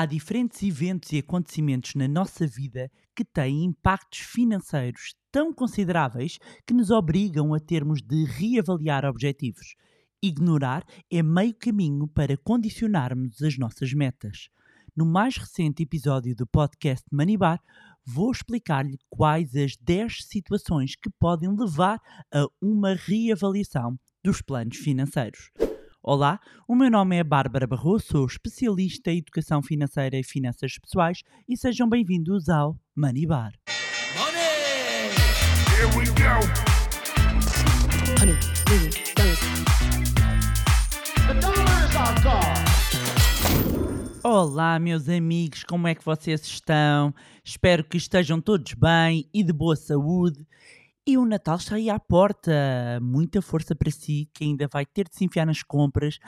Há diferentes eventos e acontecimentos na nossa vida que têm impactos financeiros tão consideráveis que nos obrigam a termos de reavaliar objetivos. Ignorar é meio caminho para condicionarmos as nossas metas. No mais recente episódio do podcast Manibar, vou explicar-lhe quais as 10 situações que podem levar a uma reavaliação dos planos financeiros. Olá, o meu nome é Bárbara Barroso, sou especialista em educação financeira e finanças pessoais e sejam bem-vindos ao Money Bar. Money! Honey, Olá, meus amigos, como é que vocês estão? Espero que estejam todos bem e de boa saúde. E o Natal está aí à porta. Muita força para si, que ainda vai ter de se enfiar nas compras.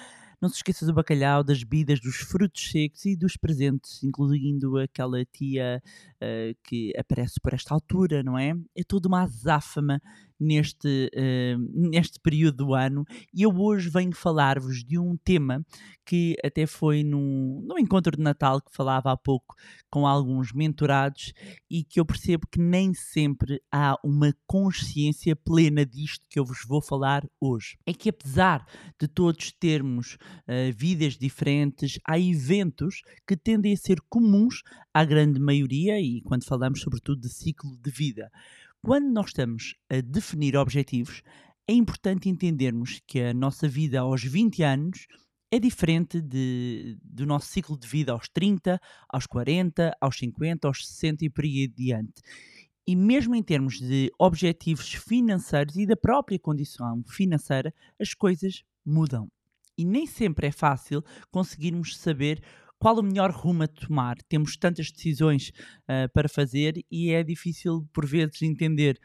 Não se esqueça do bacalhau, das bebidas, dos frutos secos e dos presentes, incluindo aquela tia uh, que aparece por esta altura, não é? É toda uma azáfama neste, uh, neste período do ano e eu hoje venho falar-vos de um tema que até foi num, num encontro de Natal que falava há pouco com alguns mentorados e que eu percebo que nem sempre há uma consciência plena disto que eu vos vou falar hoje. É que apesar de todos termos uh, vidas diferentes, há eventos que tendem a ser comuns à grande maioria e quando falamos sobretudo de ciclo de vida. Quando nós estamos a definir objetivos, é importante entendermos que a nossa vida aos 20 anos é diferente de, do nosso ciclo de vida aos 30, aos 40, aos 50, aos 60 e por aí adiante. E mesmo em termos de objetivos financeiros e da própria condição financeira, as coisas mudam. E nem sempre é fácil conseguirmos saber qual o melhor rumo a tomar. Temos tantas decisões uh, para fazer e é difícil, por vezes, entender.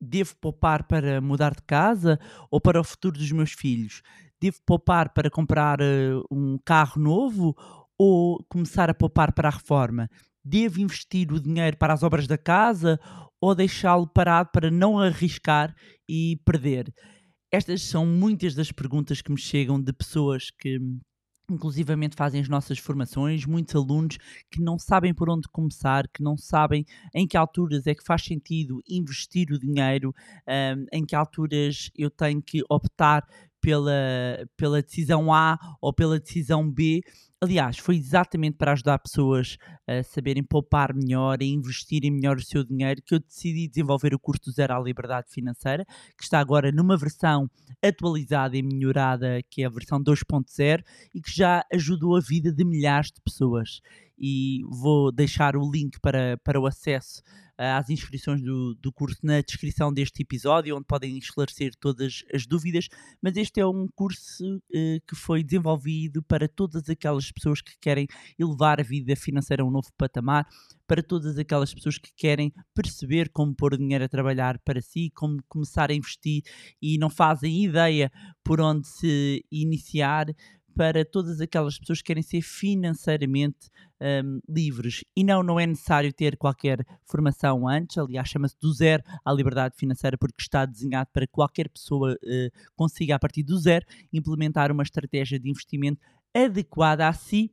Devo poupar para mudar de casa ou para o futuro dos meus filhos? Devo poupar para comprar uh, um carro novo ou começar a poupar para a reforma? Devo investir o dinheiro para as obras da casa ou deixá-lo parado para não arriscar e perder? Estas são muitas das perguntas que me chegam de pessoas que inclusivamente fazem as nossas formações, muitos alunos que não sabem por onde começar, que não sabem em que alturas é que faz sentido investir o dinheiro, um, em que alturas eu tenho que optar pela, pela decisão A ou pela decisão B. Aliás, foi exatamente para ajudar pessoas a saberem poupar melhor, a investirem melhor o seu dinheiro, que eu decidi desenvolver o curso do Zero à Liberdade Financeira, que está agora numa versão atualizada e melhorada, que é a versão 2.0, e que já ajudou a vida de milhares de pessoas. E vou deixar o link para, para o acesso às inscrições do, do curso na descrição deste episódio, onde podem esclarecer todas as dúvidas. Mas este é um curso uh, que foi desenvolvido para todas aquelas pessoas que querem elevar a vida financeira a um novo patamar, para todas aquelas pessoas que querem perceber como pôr dinheiro a trabalhar para si, como começar a investir e não fazem ideia por onde se iniciar, para todas aquelas pessoas que querem ser financeiramente um, livres. E não, não é necessário ter qualquer formação antes, aliás, chama-se do zero à liberdade financeira, porque está desenhado para que qualquer pessoa uh, consiga, a partir do zero, implementar uma estratégia de investimento adequada a si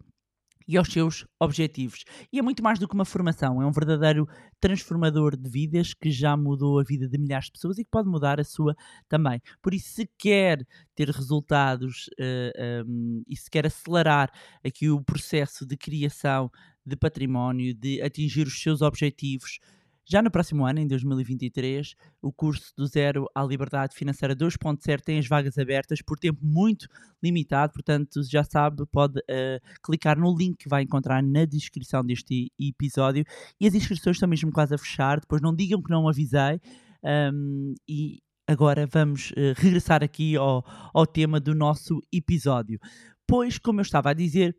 e aos seus objetivos. E é muito mais do que uma formação, é um verdadeiro transformador de vidas que já mudou a vida de milhares de pessoas e que pode mudar a sua também. Por isso, se quer ter resultados uh, eh, um, ehm, e se quer acelerar aqui o processo de criação de património, de atingir os seus objetivos, já no próximo ano, em 2023, o curso do Zero à Liberdade Financeira 2.0 tem as vagas abertas por tempo muito limitado, portanto, já sabe, pode uh, clicar no link que vai encontrar na descrição deste episódio. E as inscrições estão mesmo quase a fechar, depois não digam que não avisei. Um, e agora vamos uh, regressar aqui ao, ao tema do nosso episódio. Pois, como eu estava a dizer,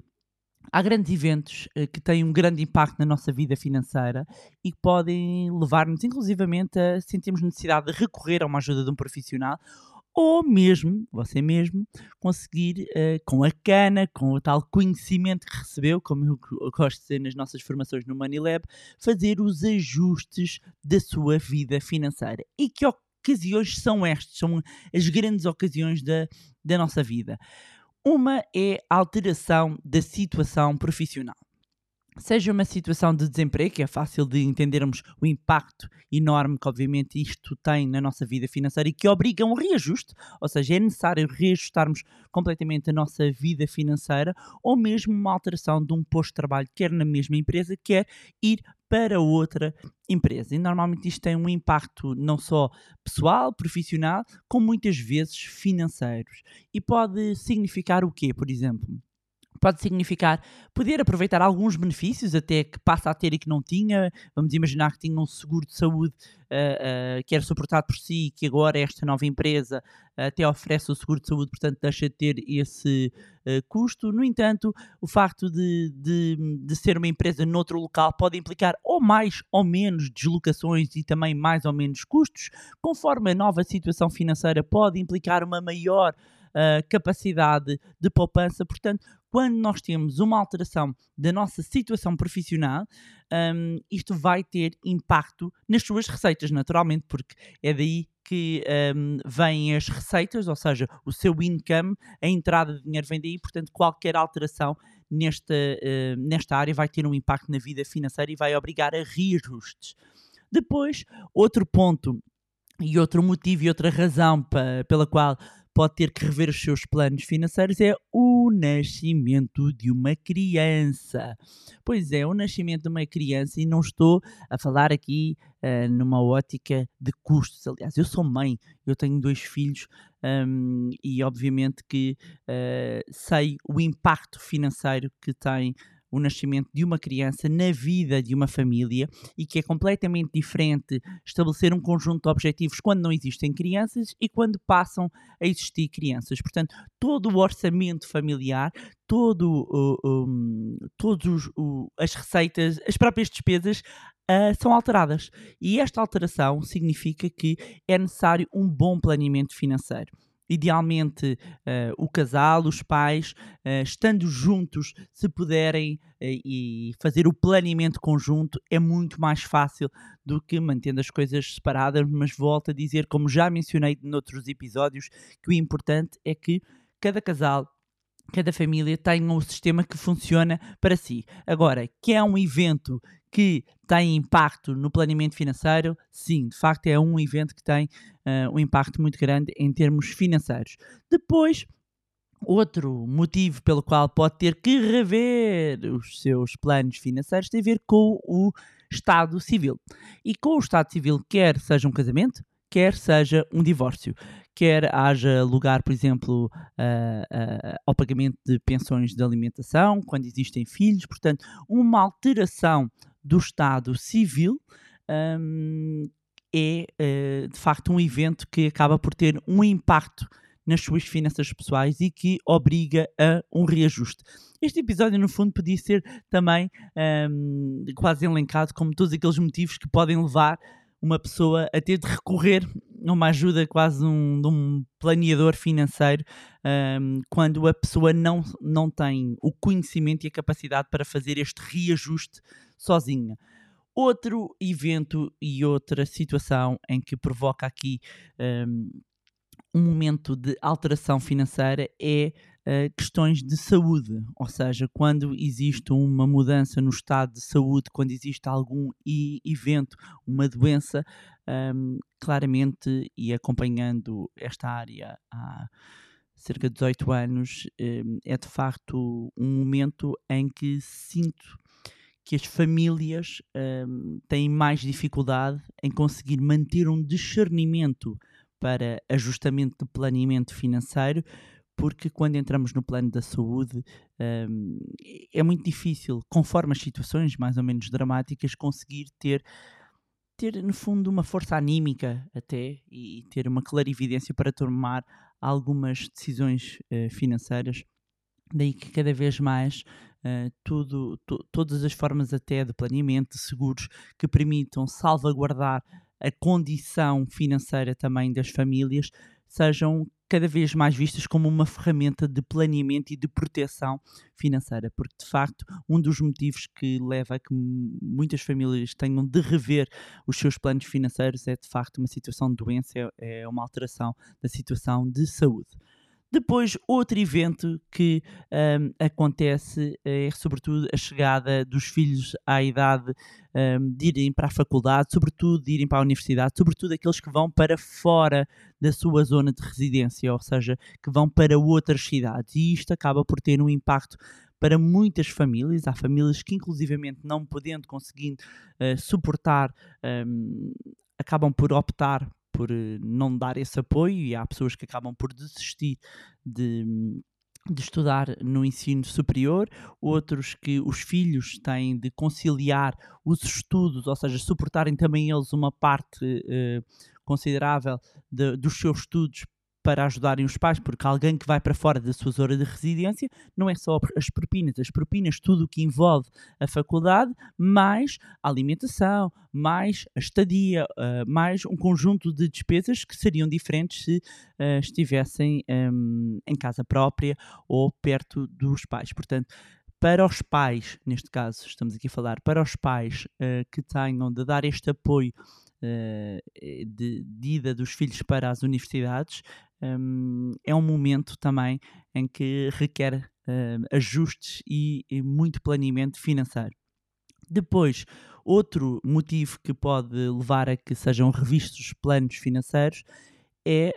há grandes eventos uh, que têm um grande impacto na nossa vida financeira e que podem levar-nos, inclusivamente, a sentirmos necessidade de recorrer a uma ajuda de um profissional ou mesmo, você mesmo, conseguir, uh, com a cana, com o tal conhecimento que recebeu, como eu gosto de dizer nas nossas formações no Money Lab, fazer os ajustes da sua vida financeira. E que ocasiões são estas? São as grandes ocasiões da, da nossa vida. Uma é a alteração da situação profissional. seja uma situação de desemprego, que é fácil de entendermos o impacto enorme que, obviamente, isto tem na nossa vida financeira e que obriga um reajuste, ou seja, é necessário reajustarmos completamente a nossa vida financeira, ou mesmo uma alteração de um posto de trabalho, quer na mesma empresa, quer ir para outra empresa. E normalmente isto tem um impacto não só pessoal, profissional, como muitas vezes financeiros. E pode significar o quê, por exemplo? Pode significar poder aproveitar alguns benefícios até que passa a ter e que não tinha. Vamos imaginar que tinha um seguro de saúde uh, uh, que era suportado por si e que agora esta nova empresa uh, até oferece o seguro de saúde, portanto deixa de ter esse custo. No entanto, o facto de, de, de, ser uma empresa noutro local pode implicar ou mais ou menos deslocações e também mais ou menos custos, conforme a nova situação financeira pode implicar uma maior uh, capacidade de poupança. Portanto, quando nós temos uma alteração da nossa situação profissional, um, isto vai ter impacto nas suas receitas, naturalmente, porque é daí que um, vêm as receitas, ou seja, o seu income, a entrada de dinheiro vem daí, portanto, qualquer alteração nesta, uh, nesta área vai ter um impacto na vida financeira e vai obrigar a reajustes. Depois, outro ponto e outro motivo e outra razão pela qual pode ter que rever os seus planos financeiros é o nascimento de uma criança. Pois é, o nascimento de uma criança, e não estou a falar aqui uh, numa ótica de custos. Aliás, eu sou mãe, eu tenho dois filhos um, e, obviamente, que uh, sei o impacto financeiro que tem o nascimento de uma criança na vida de uma família e que é completamente diferente estabelecer um conjunto de objetivos quando não existem crianças e quando passam a existir crianças. Portanto, todo o orçamento familiar, todo, uh, um, todas uh, as receitas, as próprias despesas Uh, são alteradas. E esta alteração significa que é necessário um bom planeamento financeiro idealmente uh, o casal, os pais, uh, estando juntos, se puderem uh, e fazer o planeamento conjunto, é muito mais fácil do que mantendo as coisas separadas. Mas volto a dizer, como já mencionei noutros episódios, que o importante é que cada casal cada família tem um sistema que funciona para si. Agora, que é um evento que tem impacto no planeamento financeiro, sim, de facto é um evento que tem uh, um impacto muito grande em termos financeiros. Depois, outro motivo pelo qual pode ter que rever os seus planos financeiros tem a ver com o Estado Civil. E com o Estado Civil, quer seja um casamento, quer seja um divórcio, quer haja lugar, por exemplo, uh, uh, ao pagamento de pensões de alimentação, quando existem filhos, portanto, uma alteração do Estado Civil um, é uh, de facto um evento que acaba por ter um impacto nas suas finanças pessoais e que obriga a um reajuste. Este episódio, no fundo, podia ser também um, quase elencado como todos aqueles motivos que podem levar uma pessoa a ter de recorrer a uma ajuda quase um, de um planeador financeiro um, quando a pessoa não, não tem o conhecimento e a capacidade para fazer este reajuste sozinha. Outro evento e outra situação em que provoca aqui um, um momento de alteração financeira é questões de saúde, ou seja, quando existe uma mudança no estado de saúde, quando existe algum evento, uma doença, um, claramente, e acompanhando esta área há cerca de 18 anos, um, é de facto um momento em que sinto que as famílias um, têm mais dificuldade em conseguir manter um discernimento para ajustamento de planeamento financeiro, porque quando entramos no plano da saúde um, é muito difícil, conforme as situações mais ou menos dramáticas, conseguir ter, ter no fundo uma força anímica até e ter uma clarividência para tomar algumas decisões uh, financeiras. Daí que cada vez mais uh, tudo, todas as formas até de planeamento, de seguros que permitam salvaguardar a condição financeira também das famílias sejam cada vez mais vistas como uma ferramenta de planeamento e de proteção financeira, porque de facto um dos motivos que leva a que muitas famílias tenham de rever os seus planos financeiros é de facto uma situação de doença, é, é uma alteração da situação de saúde. Depois, outro evento que um, acontece é, sobretudo, a chegada dos filhos à idade um, de irem para a faculdade, sobretudo de irem para a universidade, sobretudo aqueles que vão para fora da sua zona de residência, ou seja, que vão para outras cidades. E isto acaba por ter um impacto para muitas famílias. Há famílias que, inclusivamente, não podendo, conseguindo uh, suportar, um, acabam por optar por eh, não dar esse apoio e há pessoas que acabam por desistir de, de estudar no ensino superior, outros que os filhos têm de conciliar os estudos, ou seja, suportarem também eles uma parte eh, considerável de, dos seus estudos para ajudarem os pais, porque alguém que vai para fora da sua zona de residência não é só as propinas, as propinas, tudo o que envolve a faculdade, mais a alimentação, mais a estadia, uh, mais um conjunto de despesas que seriam diferentes se uh, estivessem um, em casa própria ou perto dos pais. Portanto, para os pais, neste caso, estamos aqui a falar, para os pais uh, que tenham de dar este apoio de, de, ida dos filhos para as universidades, um, é um momento também em que requer uh, ajustes e, e, muito planeamento financeiro. Depois, outro motivo que pode levar a que sejam revistos planos financeiros é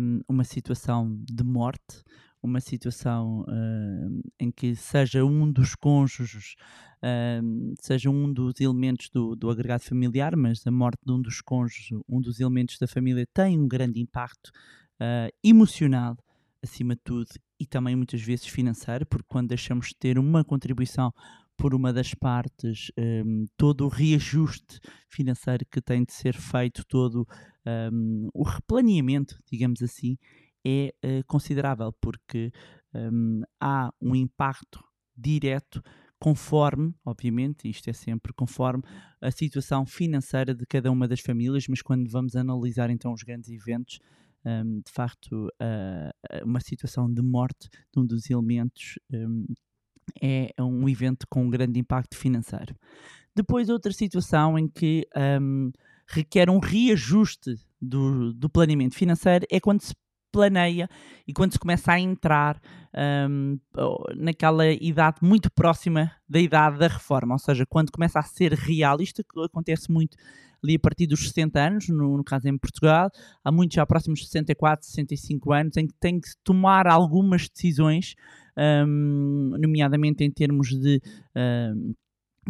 um, uma situação de morte, uma situação uh, em que seja um dos cônjuges, uh, seja um dos elementos do, do agregado familiar, mas a morte de um dos cônjuges, um dos elementos da família, tem um grande impacto uh, emocional, acima de tudo, e também muitas vezes financeiro, porque quando deixamos de ter uma contribuição por uma das partes, um, todo o reajuste financeiro que tem de ser feito, todo um, o replaneamento, digamos assim, é uh, considerável, porque um, há um impacto direto conforme, obviamente, isto é sempre conforme a situação financeira de cada uma das famílias, mas quando vamos analisar então os grandes eventos, um, de facto, uh, uma situação de morte de um dos elementos um, é um evento com um grande impacto financeiro. Depois, outra situação em que um, requer um reajuste do, do planeamento financeiro é quando se planeia e quando se começa a entrar um, naquela idade muito próxima da idade da reforma, ou seja, quando começa a ser real, isto acontece muito ali a partir dos 60 anos, no, no caso em Portugal, há muitos já próximos de 64, 65 anos, em que tem que tomar algumas decisões, um, nomeadamente em termos de. Um,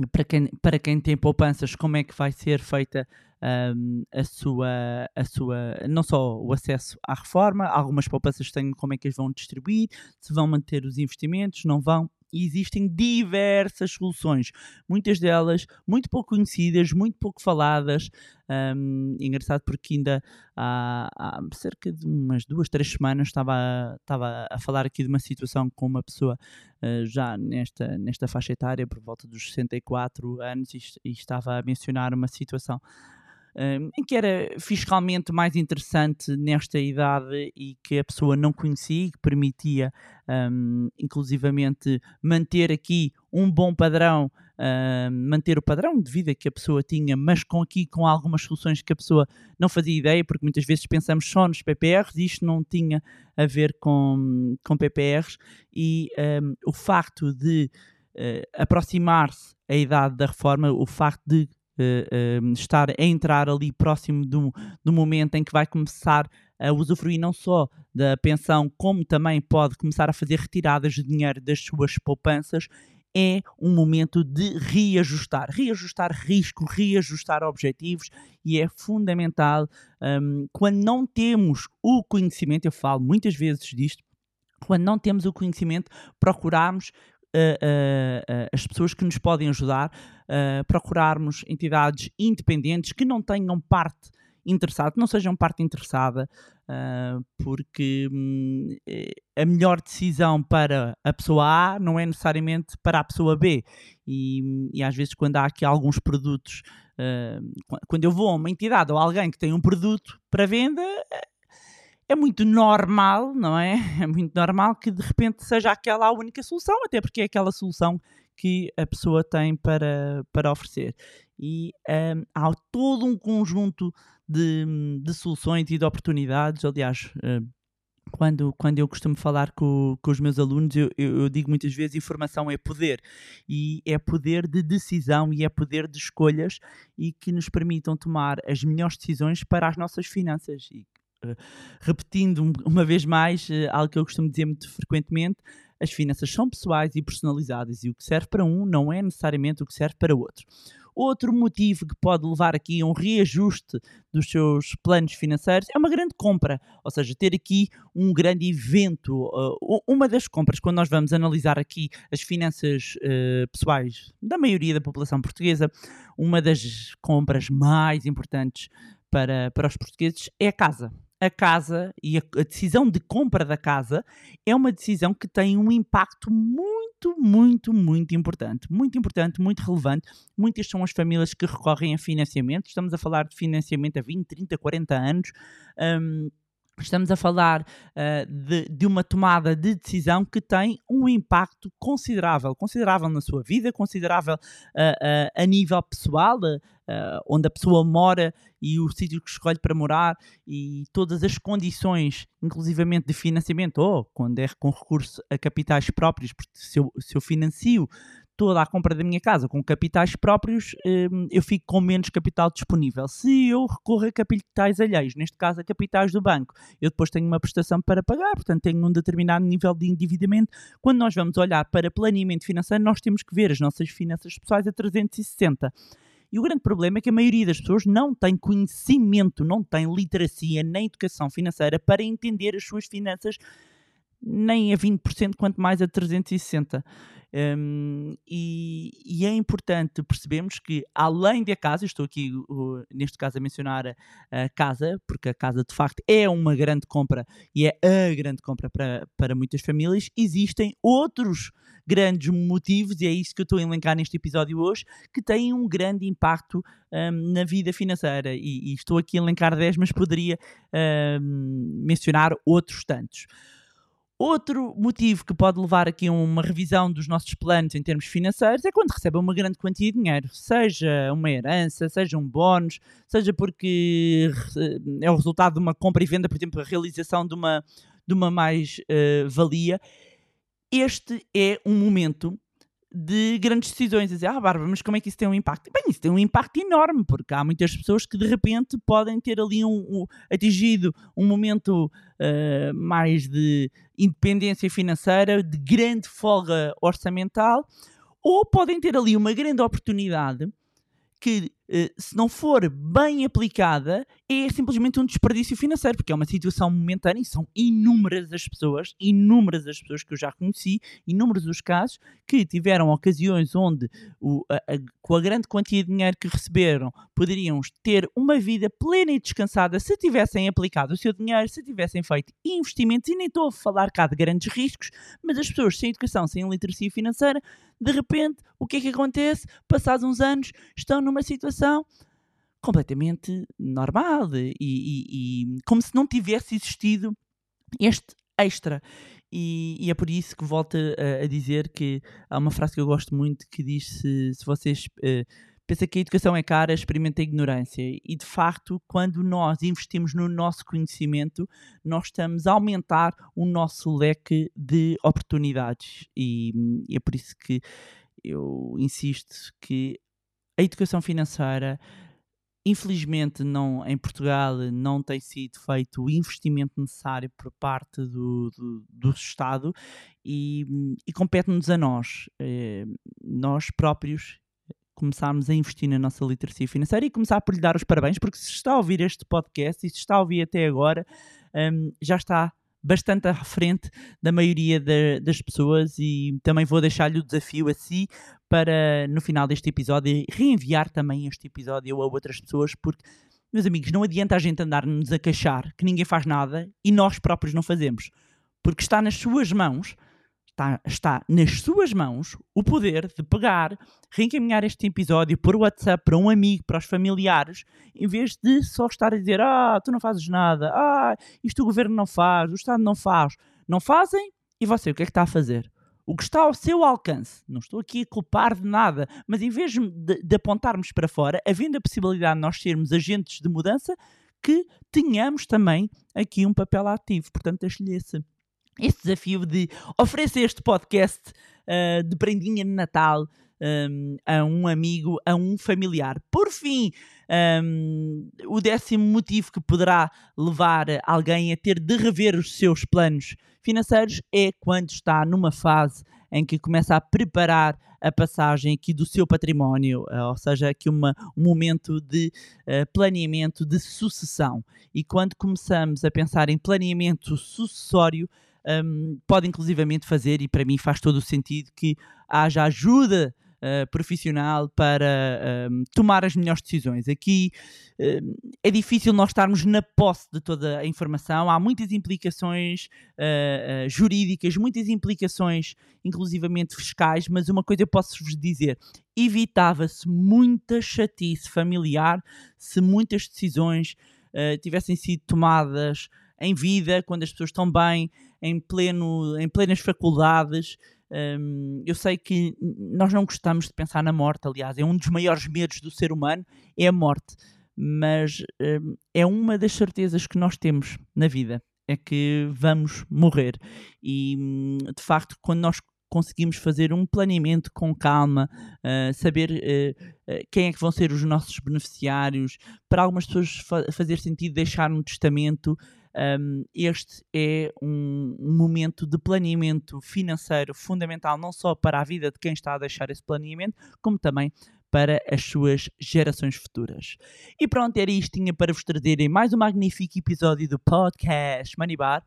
para quem, para quem tem poupanças, como é que vai ser feita um, a, sua, a sua, não só o acesso à reforma, algumas poupanças têm como é que as vão distribuir, se vão manter os investimentos, não vão, e existem diversas soluções, muitas delas muito pouco conhecidas, muito pouco faladas. Um, engraçado porque ainda há, há, cerca de umas duas, três semanas estava, estava a falar aqui de uma situação com uma pessoa uh, já nesta, nesta faixa etária, por volta dos 64 anos, e, e estava a mencionar uma situação em que era fiscalmente mais interessante nesta idade e que a pessoa não conhecia e que permitia, um, inclusivamente, manter aqui um bom padrão, um, manter o padrão de vida que a pessoa tinha, mas com aqui com algumas soluções que a pessoa não fazia ideia, porque muitas vezes pensamos só nos PPRs e isto não tinha a ver com, com PPRs e o facto de uh, aproximar-se a idade da reforma, o facto de uh, estar a entrar ali próximo do, do momento em que vai começar a usufruir não só da pensão, como também pode começar a fazer retiradas de dinheiro das suas poupanças, é um momento de reajustar, reajustar risco, reajustar objetivos e é fundamental um, quando não temos o conhecimento, eu falo muitas vezes disto, quando não temos o conhecimento, procurarmos uh, as pessoas que nos podem ajudar, procurarmos entidades independentes que não tenham parte interessada, que não sejam parte interessada, porque eh, a melhor decisão para a pessoa A não é necessariamente para a pessoa B. E, e às vezes, quando há aqui alguns produtos, quando eu vou a uma entidade ou alguém que tem um produto para venda, é muito normal, não é? É muito normal que de repente seja aquela a única solução, até porque é aquela solução que a pessoa tem para, para oferecer. E um, há todo um conjunto de, de, soluções e de oportunidades. Aliás, uh, quando, quando eu costumo falar com, com os meus alunos, eu, eu, digo muitas vezes: informação é poder, e é poder de decisão e é poder de escolhas e que nos permitam tomar as melhores decisões para as nossas finanças. E, repetindo uma vez mais uh, algo que eu costumo dizer muito frequentemente: as finanças são pessoais e personalizadas, e o que serve para um não é necessariamente o que serve para outro. Outro motivo que pode levar aqui a um reajuste dos seus planos financeiros é uma grande compra, ou seja, ter aqui um grande evento. Uh, uma das compras, quando nós vamos analisar aqui as finanças pessoais da maioria da população portuguesa, uma das compras mais importantes para, para os portugueses é a casa a casa e a, a, decisão de compra da casa é uma decisão que tem um impacto muito, muito, muito importante. Muito importante, muito relevante. Muitas são as famílias que recorrem a financiamento. Estamos a falar de financiamento a 20, 30, 40 anos. Um, Estamos a falar uh, de, de, uma tomada de decisão que tem um impacto considerável, considerável na sua vida, considerável uh, uh, a nível pessoal, onde a pessoa mora e o sítio que escolhe para morar e todas as condições, inclusivamente de financiamento, ou quando é com recurso a capitais próprios, porque se eu, se eu financio toda a compra da minha casa com capitais próprios, hum, eu fico com menos capital disponível. Se eu recorro a capitais alheios, neste caso a capitais do banco, eu depois tenho uma prestação para pagar, portanto tenho um determinado nível de endividamento. Quando nós vamos olhar para planeamento financeiro, nós temos que ver as nossas finanças pessoais a 360. E o grande problema é que a maioria das pessoas não tem conhecimento, não tem literacia nem educação financeira para entender as suas finanças nem a 20%, quanto mais a 360%. Um, e, e, é importante percebermos que, além da casa, estou aqui uh, neste caso a mencionar a, a, casa, porque a casa de facto é uma grande compra e é a grande compra para, para muitas famílias, existem outros grandes motivos, e é isso que eu estou a elencar neste episódio hoje, que têm um grande impacto um, na vida financeira. E, e, estou aqui a elencar 10, mas poderia um, mencionar outros tantos. Outro motivo que pode levar aqui a uma revisão dos nossos planos em termos financeiros é quando recebe uma grande quantia de dinheiro, seja uma herança, seja um bónus, seja porque é o resultado de uma compra e venda, por exemplo, a realização de uma, de uma mais-valia. Uh, este é um momento de grandes decisões. Dizer, ah, Bárbara, mas como é que isso tem um impacto? Bem, isso tem um impacto enorme, porque há muitas pessoas que de repente podem ter ali um, um atingido um momento uh, mais de independência financeira, de grande folga orçamental, ou podem ter ali uma grande oportunidade que, se não for bem aplicada, é simplesmente um desperdício financeiro, porque é uma situação momentânea e são inúmeras as pessoas, inúmeras as pessoas que eu já conheci, inúmeros os casos que tiveram ocasiões onde, o, a, a, com a grande quantia de dinheiro que receberam, poderiam ter uma vida plena e descansada se tivessem aplicado o seu dinheiro, se tivessem feito investimentos, e nem estou a falar cá de grandes riscos, mas as pessoas sem educação, sem literacia financeira, de repente, o que é que acontece? Passados uns anos, estão numa situação completamente normal e, e, e como se não tivesse existido este extra. E, e, é por isso que volto a, a, dizer que há uma frase que eu gosto muito que diz se, se vocês uh, pensam que a educação é cara, experimentem a ignorância. E de facto, quando nós investimos no nosso conhecimento, nós estamos a aumentar o nosso leque de oportunidades. E, e é por isso que eu insisto que a educação financeira Infelizmente, não, em Portugal não tem sido feito o investimento necessário por parte do, do, do Estado e, e compete-nos a nós, eh, nós próprios, começarmos a investir na nossa literacia financeira e começar por lhe dar os parabéns, porque se está a ouvir este podcast e se está a ouvir até agora, um, já está bastante à frente da maioria de, das pessoas e também vou deixar-lhe o desafio a si para no final deste episódio reenviar também este episódio a outras pessoas porque meus amigos, não adianta a gente andar-nos a queixar que ninguém faz nada e nós próprios não fazemos. Porque está nas suas mãos Está, está, nas suas mãos o poder de pegar, reencaminhar este episódio por WhatsApp para um amigo, para os familiares, em vez de só estar a dizer: Ah, tu não fazes nada, ah, isto o governo não faz, o Estado não faz. Não fazem e você, o que é que está a fazer? O que está ao seu alcance, não estou aqui a culpar de nada, mas em vez de, de apontarmos para fora, havendo a possibilidade de nós sermos agentes de mudança, que tenhamos também aqui um papel ativo. Portanto, deixo-lhe esse, esse desafio de oferecer este podcast uh, de prendinha de Natal um, a um amigo, a um familiar. Por fim, um, o décimo motivo que poderá levar alguém a ter de rever os seus planos financeiros é quando está numa fase em que começa a preparar a passagem aqui do seu património, ou seja, aqui uma, um momento de uh, planeamento de sucessão. E quando começamos a pensar em planeamento sucessório, um, pode inclusivamente fazer, e para mim faz todo o sentido, que haja ajuda uh, profissional para uh, tomar as melhores decisões. Aqui uh, é difícil nós estarmos na posse de toda a informação, há muitas implicações jurídicas, muitas implicações, inclusivamente fiscais, mas uma coisa eu posso vos dizer: evitava-se muita chatice familiar se muitas decisões tivessem sido tomadas em vida, quando as pessoas estão bem, em, pleno, em plenas faculdades. Um, eu sei que nós não gostamos de pensar na morte, aliás, é um dos maiores medos do ser humano, é a morte. Mas um, é uma das certezas que nós temos na vida, é que vamos morrer. E hum, de facto, quando nós conseguimos fazer um planeamento com calma, uh, saber uh, uh, quem é que vão ser os nossos beneficiários, para algumas pessoas fa fazer sentido deixar um testamento, um, este é um, um, momento de planeamento financeiro fundamental, não só para a vida de quem está a deixar esse planeamento, como também para as suas gerações futuras. E pronto, era isto tinha para vos trazer em mais um magnífico episódio do podcast Money Bar.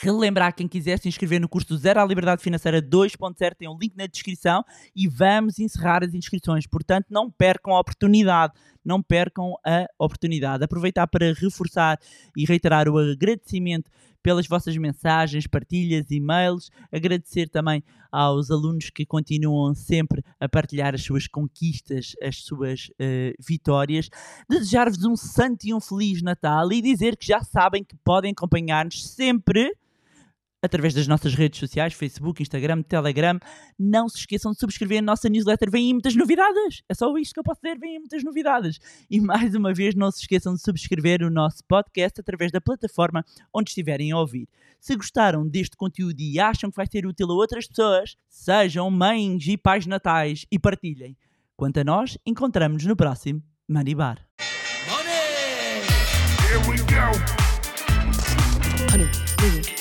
Relembrar quem quiser se inscrever no curso Zero à Liberdade Financeira 2.0 tem um link na descrição e vamos encerrar as inscrições. Portanto, não percam a oportunidade. Não percam a oportunidade. Aproveitar para reforçar e reiterar o agradecimento pelas vossas mensagens, partilhas, e-mails. Agradecer também aos alunos que continuam sempre a partilhar as suas conquistas, as suas uh, vitórias. Desejar-vos um santo e um feliz Natal e dizer que já sabem que podem acompanhar-nos sempre através das nossas redes sociais, Facebook, Instagram, Telegram. Não se esqueçam de subscrever a nossa newsletter, vêm muitas novidades. É só isto que eu posso dizer, vêm muitas novidades. E mais uma vez, não se esqueçam de subscrever o nosso podcast através da plataforma onde estiverem a ouvir. Se gostaram deste conteúdo e acham que vai ser útil a outras pessoas, sejam mães e pais natais e partilhem. Quanto a nós, encontramos-nos no próximo Money Bar. Money! Here we go. Honey,